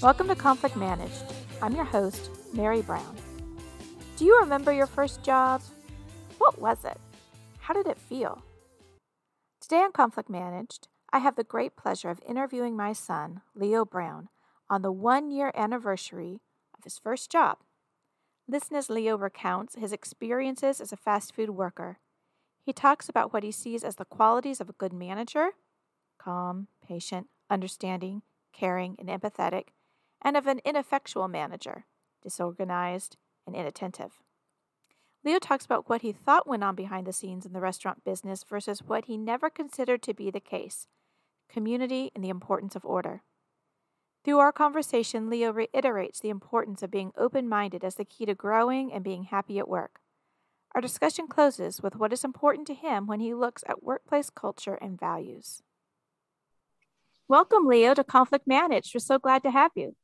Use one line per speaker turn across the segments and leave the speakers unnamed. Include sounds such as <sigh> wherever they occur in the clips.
Welcome to Conflict Managed. I'm your host, Merry Brown. Do you remember your first job? What was it? How did it feel? Today on Conflict Managed, I have the great pleasure of interviewing my son, Leo Brown, on the one year anniversary of his first job. Listen as Leo recounts his experiences as a fast food worker. He talks about what he sees as the qualities of a good manager calm, patient, understanding, caring, and empathetic, and of an ineffectual manager, disorganized and inattentive. Leo talks about what he thought went on behind the scenes in the restaurant business versus what he never considered to be the case community and the importance of order. Through our conversation, Leo reiterates the importance of being open minded as the key to growing and being happy at work. Our discussion closes with what is important to him when he looks at workplace culture and values. Welcome, Leo, to Conflict Managed. We're so glad to have you.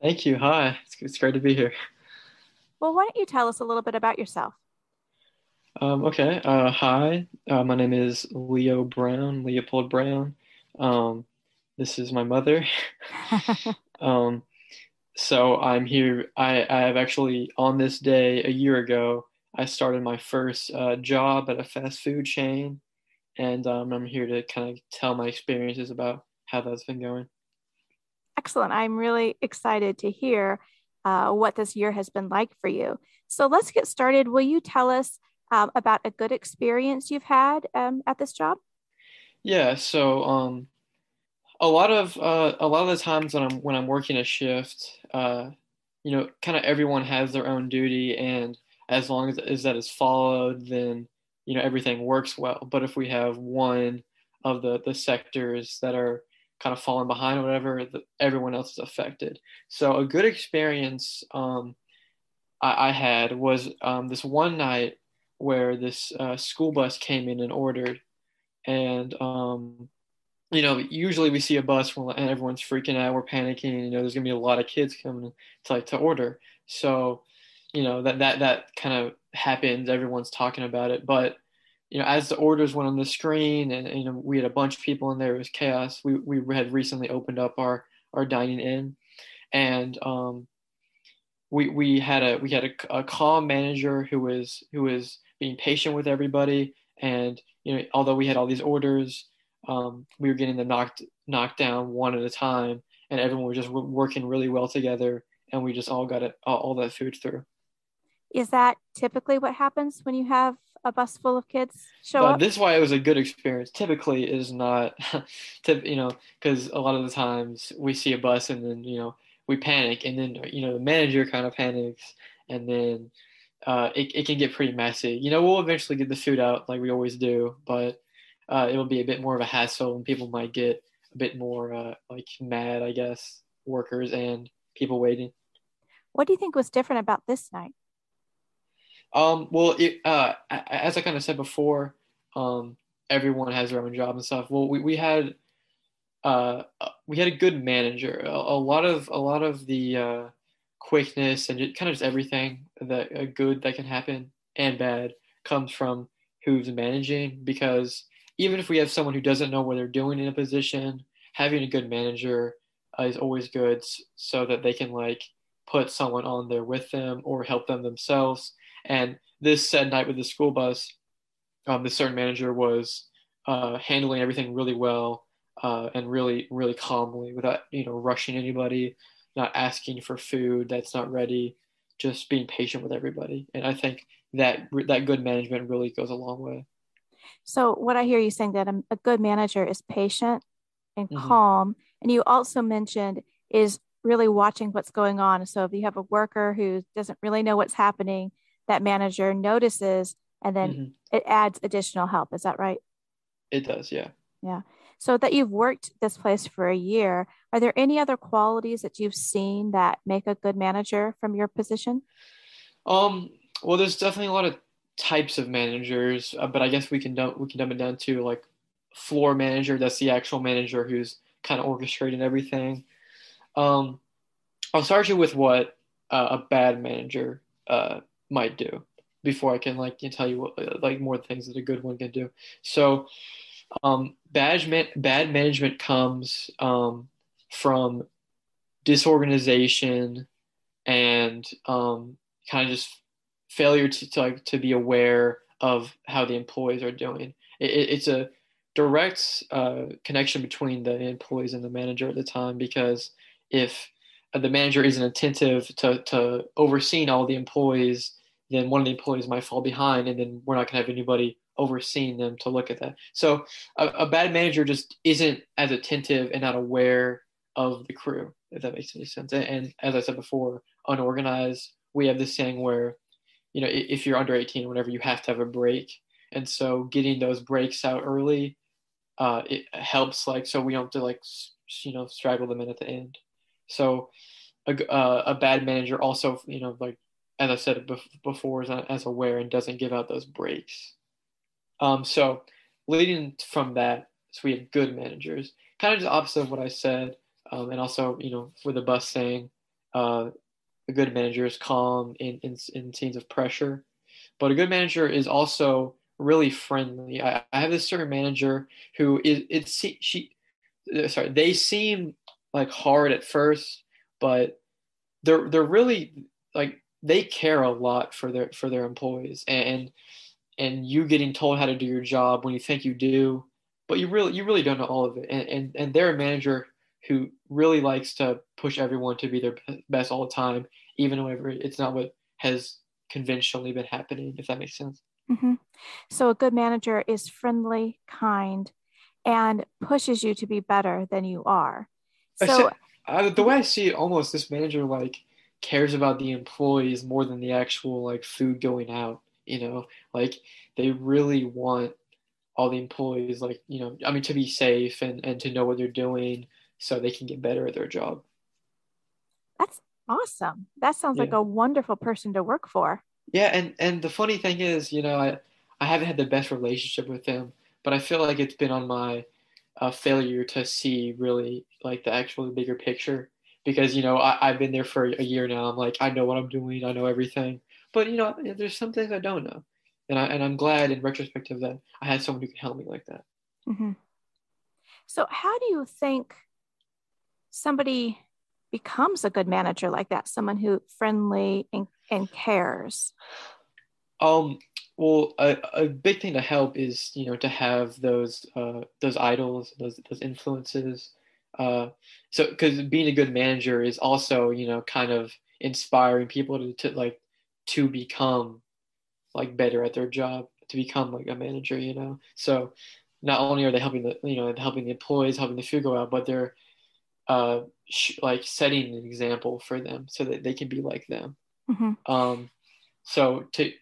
Thank you. Hi, it's, it's great to be here.
Well, why don't you tell us a little bit about yourself?
Um, okay. Uh, hi, uh, my name is Leo Brown, Leopold Brown. Um, this is my mother. <laughs> um, so I'm here. I, I have actually, on this day a year ago, I started my first uh, job at a fast food chain. And um, I'm here to kind of tell my experiences about how that's been going.
Excellent. I'm really excited to hear uh, what this year has been like for you. So let's get started. Will you tell us um, about a good experience you've had um, at this job?
Yeah. So um, a lot of uh, a lot of the times when I'm when I'm working a shift, uh, you know, kind of everyone has their own duty, and as long as, as that is followed, then you know everything works well. But if we have one of the the sectors that are kind of falling behind or whatever, the, everyone else is affected. So a good experience um, I, I, had was um, this one night where this uh, school bus came in and ordered, and um, you know usually we see a bus and everyone's freaking out, we're panicking. You know there's gonna be a lot of kids coming to like to order, so you know that that that kind of happens. Everyone's talking about it, but you know, as the orders went on the screen and, you know, we had a bunch of people in there, it was chaos. We, we had recently opened up our, our dining in and, um, we, we had a, we had a, a calm manager who was, who was being patient with everybody. And, you know, although we had all these orders, um, we were getting them knocked, knocked down one at a time and everyone was just working really well together. And we just all got it, all, all that food through.
Is that typically what happens when you have a bus full of kids show
uh,
up?
This is why it was a good experience. Typically, is not, <laughs> you know, because a lot of the times we see a bus and then you know we panic, and then you know the manager kind of panics, and then uh, it it can get pretty messy. You know, we'll eventually get the food out like we always do, but uh, it'll be a bit more of a hassle, and people might get a bit more uh, like mad, I guess, workers and people waiting.
What do you think was different about this night?
Um, well, it, uh, as I kind of said before, um, everyone has their own job and stuff. Well, we, we had uh, we had a good manager. A, a lot of a lot of the uh, quickness and just, kind of just everything that uh, good that can happen and bad comes from who's managing. Because even if we have someone who doesn't know what they're doing in a position, having a good manager uh, is always good, so that they can like put someone on there with them or help them themselves and this said night with the school bus, um, the certain manager was uh, handling everything really well uh, and really, really calmly without, you know, rushing anybody, not asking for food that's not ready, just being patient with everybody. And I think that that good management really goes a long way.
So, what I hear you saying that a, good manager is patient and mm-hmm. calm, and you also mentioned is really watching what's going on. So, if you have a worker who doesn't really know what's happening, that manager notices and then mm-hmm. it adds additional help. Is that right?
It does, yeah.
Yeah. So that you've worked this place for a year, are there any other qualities that you've seen that make a good manager from your position?
Um, well, there's definitely a lot of types of managers, uh, but I guess we can dumb, we can dumb it down to like floor manager. That's the actual manager who's kind of orchestrating everything. Um, I'll start you with what uh, a bad manager uh, might do before I can like tell you what, like more things that a good one can do. So, um, bad man- bad management comes um, from disorganization and um, kind of just failure to, to like to be aware of how the employees are doing. It, it's a direct uh, connection between the employees and the manager at the time because if the manager isn't attentive to, to overseeing all the employees, then one of the employees might fall behind, and then we're not going to have anybody overseeing them to look at that. So a, a, bad manager just isn't as attentive and not aware of the crew, if that makes any sense. And, and as I said before, unorganized. We have this saying where, you know, if you're under 18 or whatever, you have to have a break. And so getting those breaks out early, uh, it helps. Like so we don't have to like you know straggle them in at the end. So a, uh, a bad manager also you know like as I said before is as aware and doesn't give out those breaks. Um, so leading from that, so we had good managers, kind of just opposite of what I said, um, and also you know with the bus saying, uh, a good manager is calm in, in in scenes of pressure, but a good manager is also really friendly. I, I have this certain manager who is it she uh, sorry they seem like hard at first, but they're they're really like they care a lot for their for their employees and and you getting told how to do your job when you think you do, but you really you really don't know all of it. And and, and they're a manager who really likes to push everyone to be their best all the time, even whenever it's not what has conventionally been happening. If that makes sense.
Mm-hmm. So a good manager is friendly, kind, and pushes you to be better than you are. So
I, the way I see it, almost this manager like cares about the employees more than the actual like food going out you know? Like they really want all the employees like you know i mean to be safe and and to know what they're doing so they can get better at their job.
That's awesome. That sounds yeah. like a wonderful person to work for.
Yeah and and the funny thing is you know i i haven't had the best relationship with him but i feel like it's been on my uh, failure to see really like the actual bigger picture because you know I, I've been there for a year now. I'm like I know what I'm doing. I know everything, but you know, there's some things I don't know, and I and I'm glad in retrospective that I had someone who could help me like that.
Mm-hmm. So, how do you think somebody becomes a good manager like that? Someone who friendly and, and cares.
Um. Well, a, a big thing to help is you know to have those uh, those idols, those those influences. Uh, so because being a good manager is also you know kind of inspiring people to, to like to become like better at their job, to become like a manager, you know. So not only are they helping the you know helping the employees, helping the food go out, but they're uh, sh- like setting an example for them so that they can be like them. Mm-hmm. Um, so to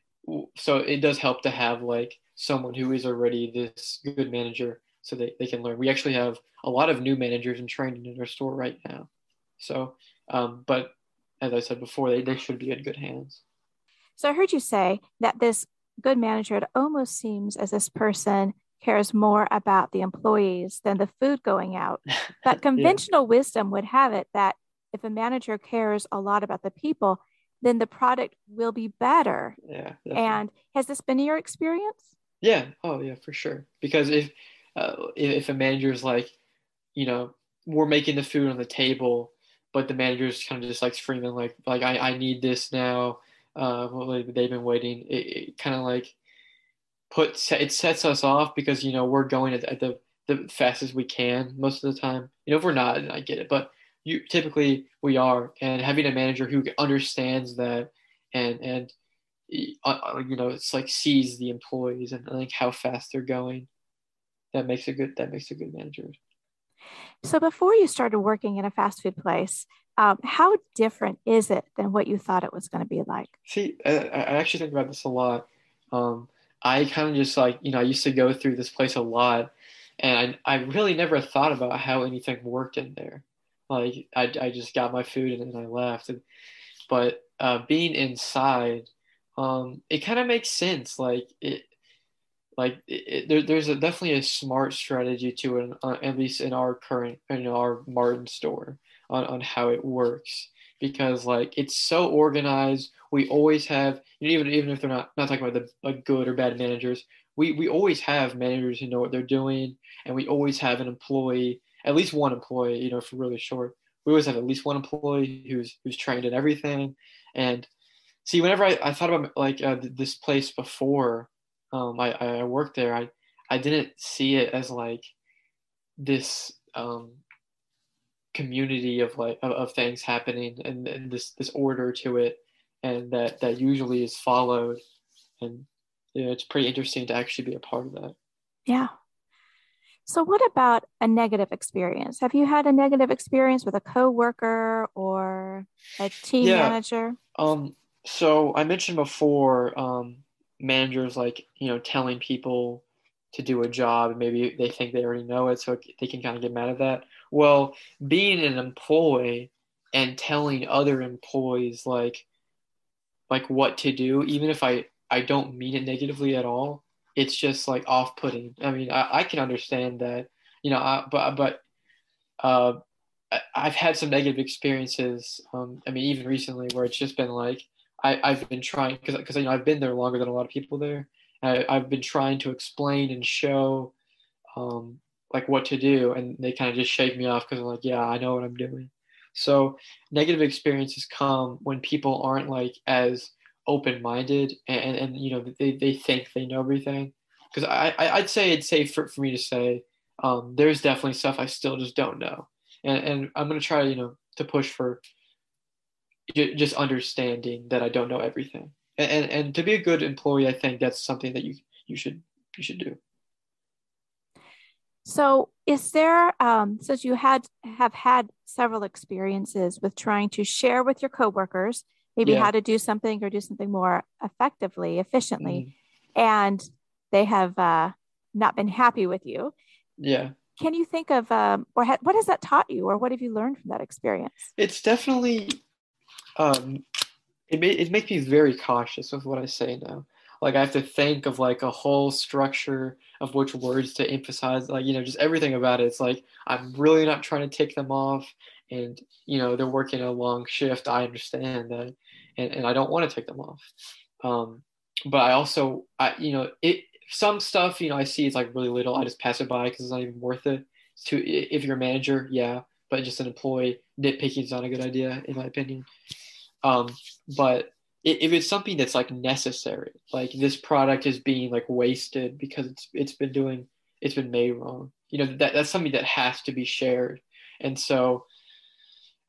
so it does help to have like someone who is already this good manager so that they can learn. We actually have a lot of new managers in training in our store right now. So, um, but as I said before, they, they should be in good hands.
So I heard you say that this good manager, it almost seems as this person cares more about the employees than the food going out. <laughs> But conventional yeah. wisdom would have it that if a manager cares a lot about the people, then the product will be better.
Yeah.
Definitely. And has this been your experience?
Yeah. Oh, yeah, for sure. Because if uh, if a manager is like, you know, we're making the food on the table, but the manager's kind of just like screaming like like I, I need this now uh, they've been waiting. It, it kind of like puts it sets us off because you know we're going at, at the the fastest we can most of the time. You know, if we're not, I get it, but you typically we are, and having a manager who understands that and and uh, you know it's like sees the employees and like how fast they're going. That makes a good that makes a good manager.
So before you started working in a fast food place, um, how different is it than what you thought it was going to be like?
See, I, I, actually think about this a lot. Um, I kind of just like, you know, I used to go through this place a lot and I, I really never thought about how anything worked in there. Like I, I just got my food and then I left. And, but uh, being inside, um, it kind of makes sense. Like it, like it, there, there's a, definitely a smart strategy to it, uh, at least in our current, in our Martin store on, on how it works because like it's so organized. We always have even even if they're not not talking about the like good or bad managers, we we always have managers who know what they're doing, and we always have an employee, at least one employee, you know, for really short, we always have at least one employee who's who's trained in everything. And see, whenever I, I thought about like uh, this place before um, I, I worked there, I I didn't see it as like this um, community of like of, of things happening and, and this this order to it, and that that usually is followed. And yeah, it's pretty interesting to actually be a part of that.
Yeah, so, what about a negative experience? Have you had a negative experience with a coworker or a team yeah. manager?
Um, so I mentioned before, um, managers like you know telling people to do a job, maybe they think they already know it, so they can kind of get mad at that. Well, being an employee and telling other employees like like what to do, even if I I don't mean it negatively at all, it's just like off-putting. I mean, I, I can understand that, you know, I, but but uh, I've had some negative experiences. Um, I mean, even recently, where it's just been like I, I've been trying because because you know I've been there longer than a lot of people there. I, I've been trying to explain and show um, like what to do, and they kind of just shake me off because I'm like, yeah, I know what I'm doing. So negative experiences come when people aren't like as open-minded and, and, and you know they, they think they know everything because I, I would say it's safe for, for me to say um, there's definitely stuff I still just don't know and, and I'm gonna try you know to push for just understanding that I don't know everything and, and and to be a good employee I think that's something that you you should you should do
so is there um, since you had have had several experiences with trying to share with your coworkers maybe yeah. how to do something or do something more effectively, efficiently, mm. and they have uh, not been happy with you.
Yeah.
Can you think of, um, or ha- what has that taught you, or what have you learned from that experience?
It's definitely, um, it, may, it makes me very cautious with what I say now. Like I have to think of like a whole structure of which words to emphasize, like you know, just everything about it. It's like I'm really not trying to take them off, and you know they're working a long shift. I understand that, and, and I don't want to take them off. Um, but I also, I you know, it some stuff you know I see is like really little. I just pass it by because it's not even worth it. To if you're a manager, yeah, but just an employee, nitpicking is not a good idea in my opinion. Um, but if it's something that's like necessary, like this product is being like wasted because it's it's been doing it's been made wrong. You know that that's something that has to be shared, and so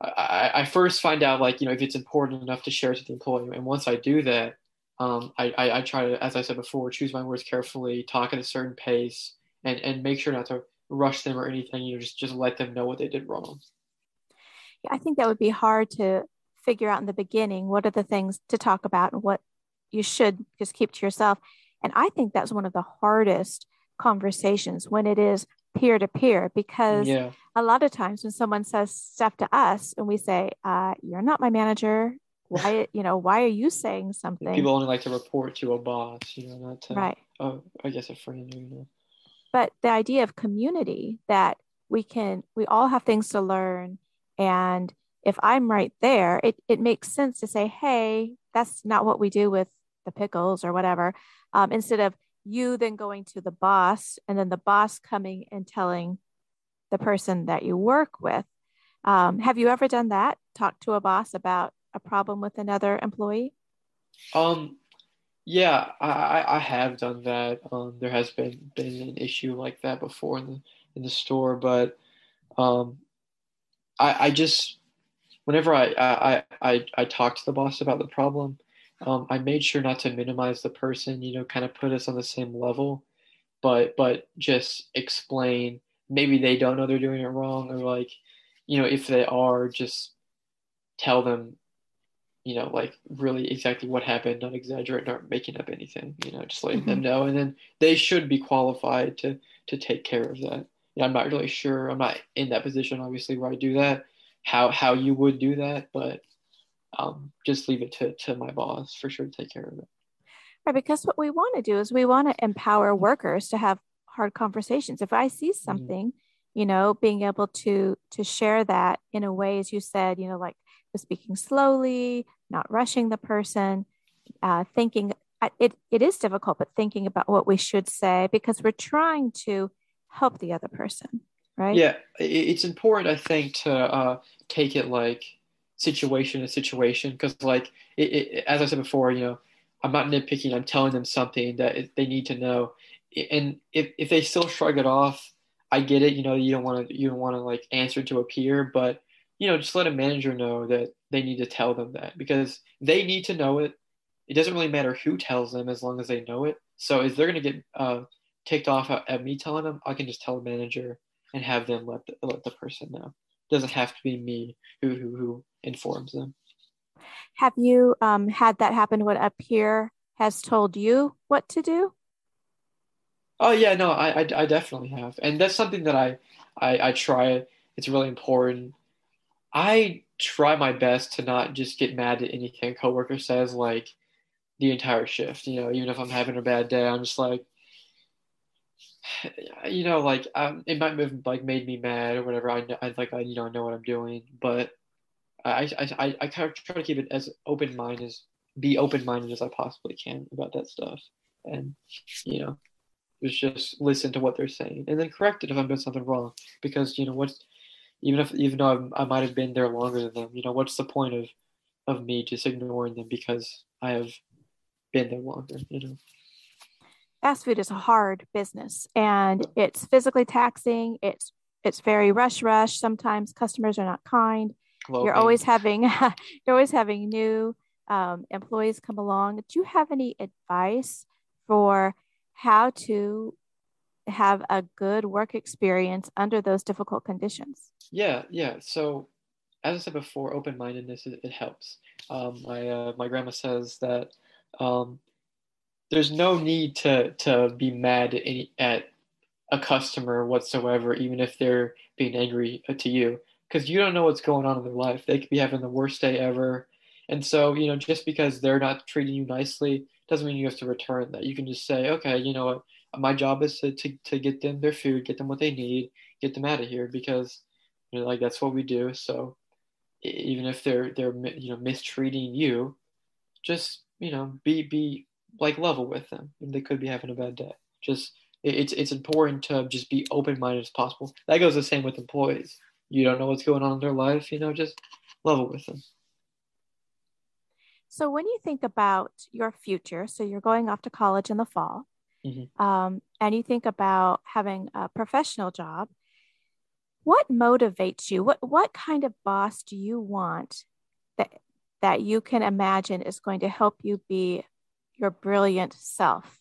I, I first find out like you know if it's important enough to share it to the employee, and once I do that, um, I, I, I try to, as I said before, choose my words carefully, talk at a certain pace, and and make sure not to rush them or anything. You know, just just let them know what they did wrong.
Yeah, I think that would be hard to figure out in the beginning. What are the things to talk about, and what you should just keep to yourself. And I think that's one of the hardest conversations when it is peer to peer because yeah. a lot of times when someone says stuff to us and we say uh, you're not my manager why <laughs> you know why are you saying something
people only like to report to a boss you know not to
right
oh i guess a friend you know
but the idea of community that we can we all have things to learn and if i'm right there it, it makes sense to say hey that's not what we do with the pickles or whatever um, instead of you then going to the boss and then the boss coming and telling the person that you work with. Um, have you ever done that? Talk to a boss about a problem with another employee?
Um, yeah, I, I have done that. Um, there has been been an issue like that before in the in the store, but um, I, I just whenever I, I I I talk to the boss about the problem, um, I made sure not to minimize the person, you know, kind of put us on the same level, but but just explain. Maybe they don't know they're doing it wrong, or like, you know, if they are, just tell them, you know, like really exactly what happened, not exaggerate, not making up anything, you know, just letting mm-hmm. them know, and then they should be qualified to to take care of that. Yeah, I'm not really sure. I'm not in that position, obviously, where I do that. How how you would do that, but um, just leave it to, to my boss for sure to take care of it.
Right, because what we want to do is we want to empower workers to have hard conversations. If I see mm-hmm. something, mm-hmm. you know, being able to to share that in a way, as you said, you know, like speaking slowly, not rushing the person, uh, thinking it, it is difficult, but thinking about what we should say because we're trying to help the other person, right?
Yeah, it's important, I think, to uh, take it like situation to situation because like it, it, as I said before, you know, I'm not nitpicking. I'm telling them something that they need to know, and if if they still shrug it off, I get it. You know, you don't want to you don't want to like answer to a peer, but you know, just let a manager know that they need to tell them that because they need to know it. It doesn't really matter who tells them as long as they know it. So if they're gonna get uh, ticked off at me telling them, I can just tell the manager and have them let the, let the person know. It doesn't have to be me who who who informs them.
Have you um, had that happen when a peer has told you what to do?
Oh yeah, no, I, I, I definitely have, and that's something that I, I I try. It's really important. I try my best to not just get mad at anything a coworker says, like the entire shift. You know, even if I'm having a bad day, I'm just like, <sighs> you know, like um, it might have like made me mad or whatever. I, I like I you know I know what I'm doing, but I I I, kind of try to keep it as open minded as be open minded as I possibly can about that stuff, and you know, just listen to what they're saying and then correct it if I'm doing something wrong because you know what's even if even though I'm, i might have been there longer than them, you know, what's the point of of me just ignoring them because I have been there longer, you know?
fast food is a hard business and it's physically taxing. It's it's very rush rush. Sometimes customers are not kind. You're always having <laughs> you're always having new um, employees come along. Do you have any advice for how to have a good work experience under those difficult conditions?
Yeah, yeah. So as I said before, open mindedness it, it, helps. Um, my uh, my grandma says that um, there's no need to to be mad at any at a customer whatsoever, even if they're being angry to you, because you don't know what's going on in their life. They could be having the worst day ever, and so you know just because they're not treating you nicely doesn't mean you have to return that. You can just say, okay, you know what, my job is to to, to get them their food, get them what they need, get them out of here because you know like that's what we do. So even if they're they're you know mistreating you, just you know be be like level with them. They could be having a bad day. Just it's it's important to just be open-minded as possible. That goes the same with employees. You don't know what's going on in their life you know just level with them.
So when you think about your future so you're going off to college in the fall mm-hmm. um, and you think about having a professional job what motivates you what what kind of boss do you want that that you can imagine is going to help you be your brilliant self?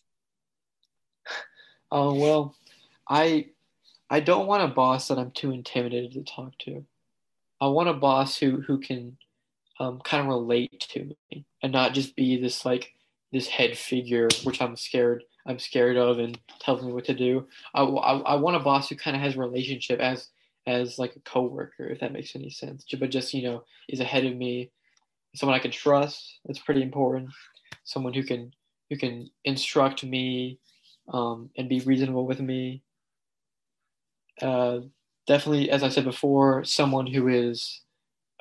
Oh well, I I don't want a boss that I'm too intimidated to talk to. I want a boss who who can um, kind of relate to me and not just be this like this head figure, which I'm scared I'm scared of and tells me what to do. I, I, I want a boss who kind of has a relationship as as like a coworker, if that makes any sense. But just you know is ahead of me, someone I can trust. That's pretty important someone who can who can instruct me um, and be reasonable with me. Uh, definitely, as I said before, someone who is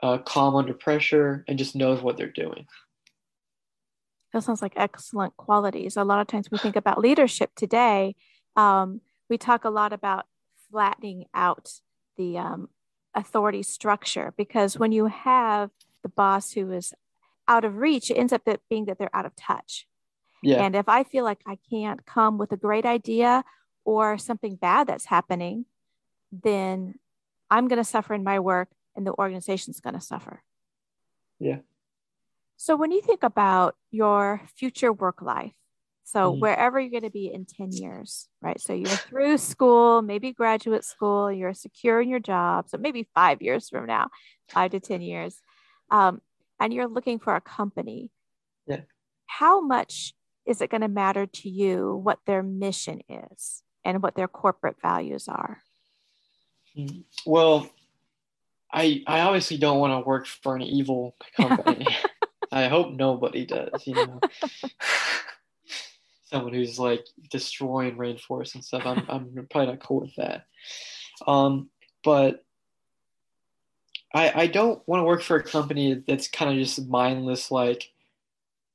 uh, calm under pressure and just knows what they're doing.
That sounds like excellent qualities. A lot of times we think about leadership today. Um, we talk a lot about flattening out the um, authority structure because when you have the boss who is out of reach, it ends up being that they're out of touch. Yeah. And if I feel like I can't come with a great idea or something bad that's happening, then I'm going to suffer in my work and the organization's going to suffer.
Yeah.
So when you think about your future work life, so mm-hmm. wherever you're going to be in 10 years, right? So you're through school, maybe graduate school, you're secure in your job. So maybe five years from now, five to 10 years. Um, and you're looking for a company,
yeah.
how much is it going to matter to you what their mission is and what their corporate values are?
Mm, well, I I obviously don't want to work for an evil company. <laughs> I hope nobody does, you know. <laughs> <laughs> Someone who's like destroying rainforests and stuff. I'm I'm probably not cool with that. Um, but I, I don't want to work for a company that's kind of just mindless, like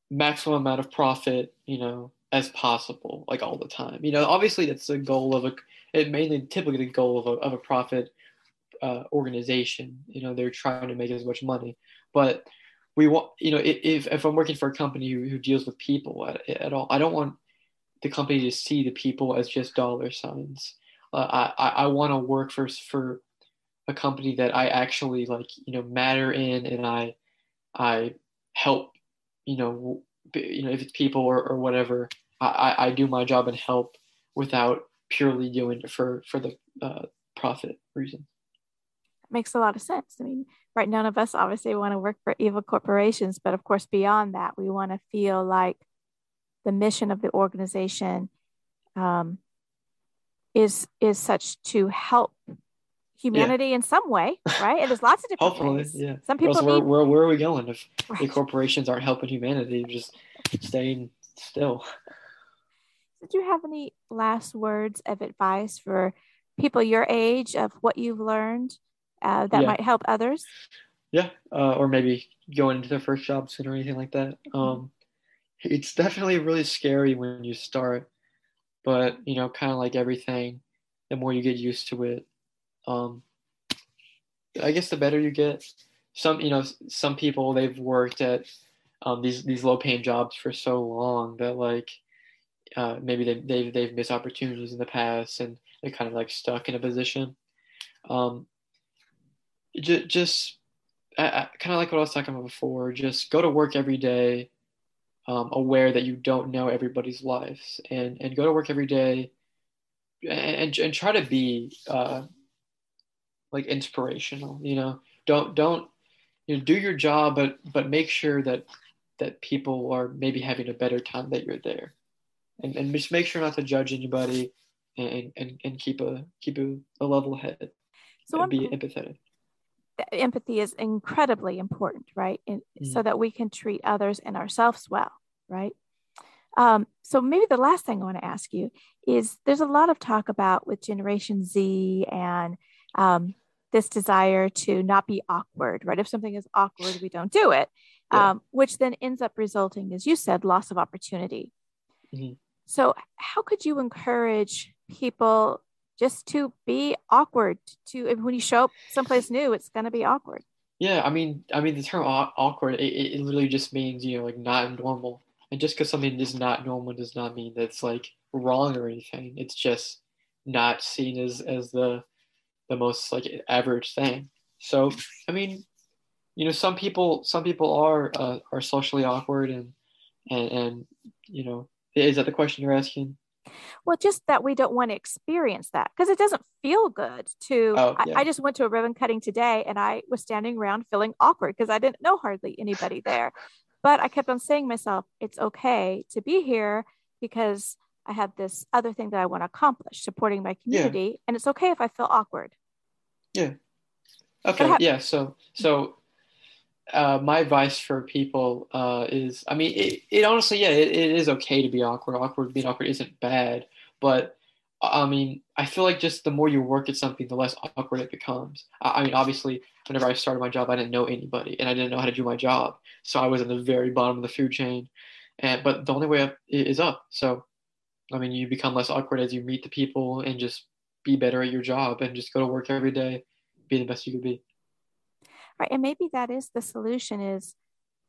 maximum amount of profit, you know, as possible, like all the time. You know, obviously that's the goal of a, it mainly typically the goal of a, of a profit uh, organization. You know, they're trying to make as much money, but we want, you know, if, if I'm working for a company who, who deals with people at, at all, I don't want the company to see the people as just dollar signs. Uh, I, I want to work for, for a company that I actually like, you know, matter in and I, I help, you know, you know, if it's people or, or whatever, I, I do my job and help without purely doing it for, for the uh, profit reason.
Makes a lot of sense. I mean, right, none of us obviously want to work for evil corporations, but of course, beyond that, we want to feel like the mission of the organization um, is is such to help humanity yeah. in some way, right? And there's lots of different Hopefully, ways.
yeah.
Some people
need... where, where, where, are we going if right. the corporations aren't helping humanity, just staying still?
Did you have any last words of advice for people your age of what you've learned uh, that yeah. might help others?
Yeah, uh, or maybe going into their first job soon or anything like that. Mm-hmm. Um, it's definitely really scary when you start, but you know, kind of like everything, the more you get used to it, um, I guess the better you get. Some, you know, some people they've worked at um, these these low paying jobs for so long that like uh, maybe they, they've they've missed opportunities in the past and they're kind of like stuck in a position. Um, just just kind of like what I was talking about before. Just go to work every day, um, aware that you don't know everybody's lives, and and go to work every day, and and try to be uh, like inspirational. You know, don't don't you know, do your job, but but make sure that that people are maybe having a better time that you're there, and and just make sure not to judge anybody, and and, and keep a keep a, a level head, so and be empathetic.
Empathy is incredibly important, right? And mm-hmm. so that we can treat others and ourselves well, right? Um, so maybe the last thing I want to ask you is there's a lot of talk about with Generation Z and um, this desire to not be awkward, right? If something is awkward, we don't do it, yeah. um, which then ends up resulting, as you said, loss of opportunity. Mm-hmm. So, how could you encourage people just to be awkward? To when you show up someplace new, it's going to be awkward.
Yeah, I mean, I mean, the term awkward it, it literally just means you know like not normal, and just because something is not normal does not mean that it's like wrong or anything. It's just not seen as as the the most like average thing. So I mean, you know, some people some people are uh, are socially awkward and and and you know, is that the question you're asking?
Well, just that we don't want to experience that because it doesn't feel good to. Oh, yeah. I, I, just went to a ribbon cutting today and I was standing around feeling awkward because I didn't know hardly anybody there. But I kept on saying myself, it's okay to be here because I have this other thing that I want to accomplish, supporting my community. Yeah. And it's okay if I feel awkward.
Yeah. Okay. yeah. So so uh, my advice for people uh, is, I mean, it, it honestly, yeah, it, it is okay to be awkward. Awkward being awkward isn't bad, but I mean, I feel like just the more you work at something, the less awkward it becomes. I, I mean, obviously, whenever I started my job, I didn't know anybody, and I didn't know how to do my job, so I was in the very bottom of the food chain. And but the only way up is up. So, I mean, you become less awkward as you meet the people and just be better at your job and just go to work every day, be the best you could be.
Right. And maybe that is the solution is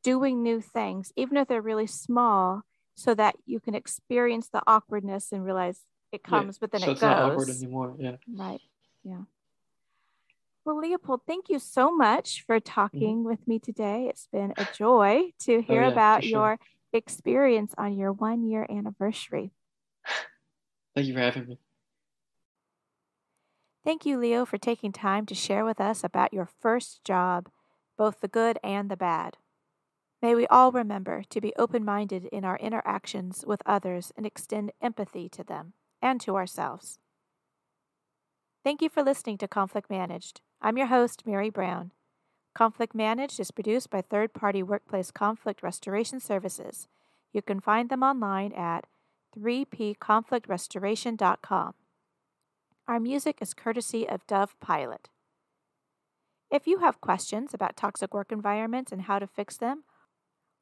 doing new things, even if they're really small, so that you can experience the awkwardness and realize it comes, yeah. but then so it
it's
goes.
not awkward anymore. Yeah.
Right. Yeah. Well, Leopold, thank you so much for talking mm-hmm. with me today. It's been a joy to oh, hear oh, yeah, about sure. your experience on your one year anniversary. <laughs>
Thank you for having me.
Thank you, Leo, for taking time to share with us about your first job, both the good and the bad. May we all remember to be open minded in our interactions with others and extend empathy to them and to ourselves. Thank you for listening to Conflict Managed. I'm your host, Merry Brown. Conflict Managed is produced by third party workplace conflict restoration services. You can find them online at 3pconflictrestoration.com. Our music is courtesy of Dove Pilot. If you have questions about toxic work environments and how to fix them,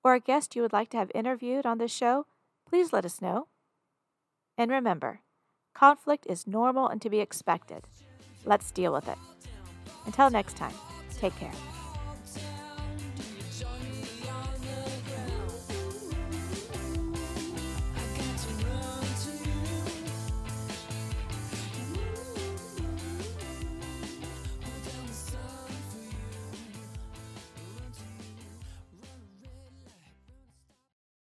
or a guest you would like to have interviewed on this show, please let us know. And remember, conflict is normal and to be expected. Let's deal with it.
Until next time, take care.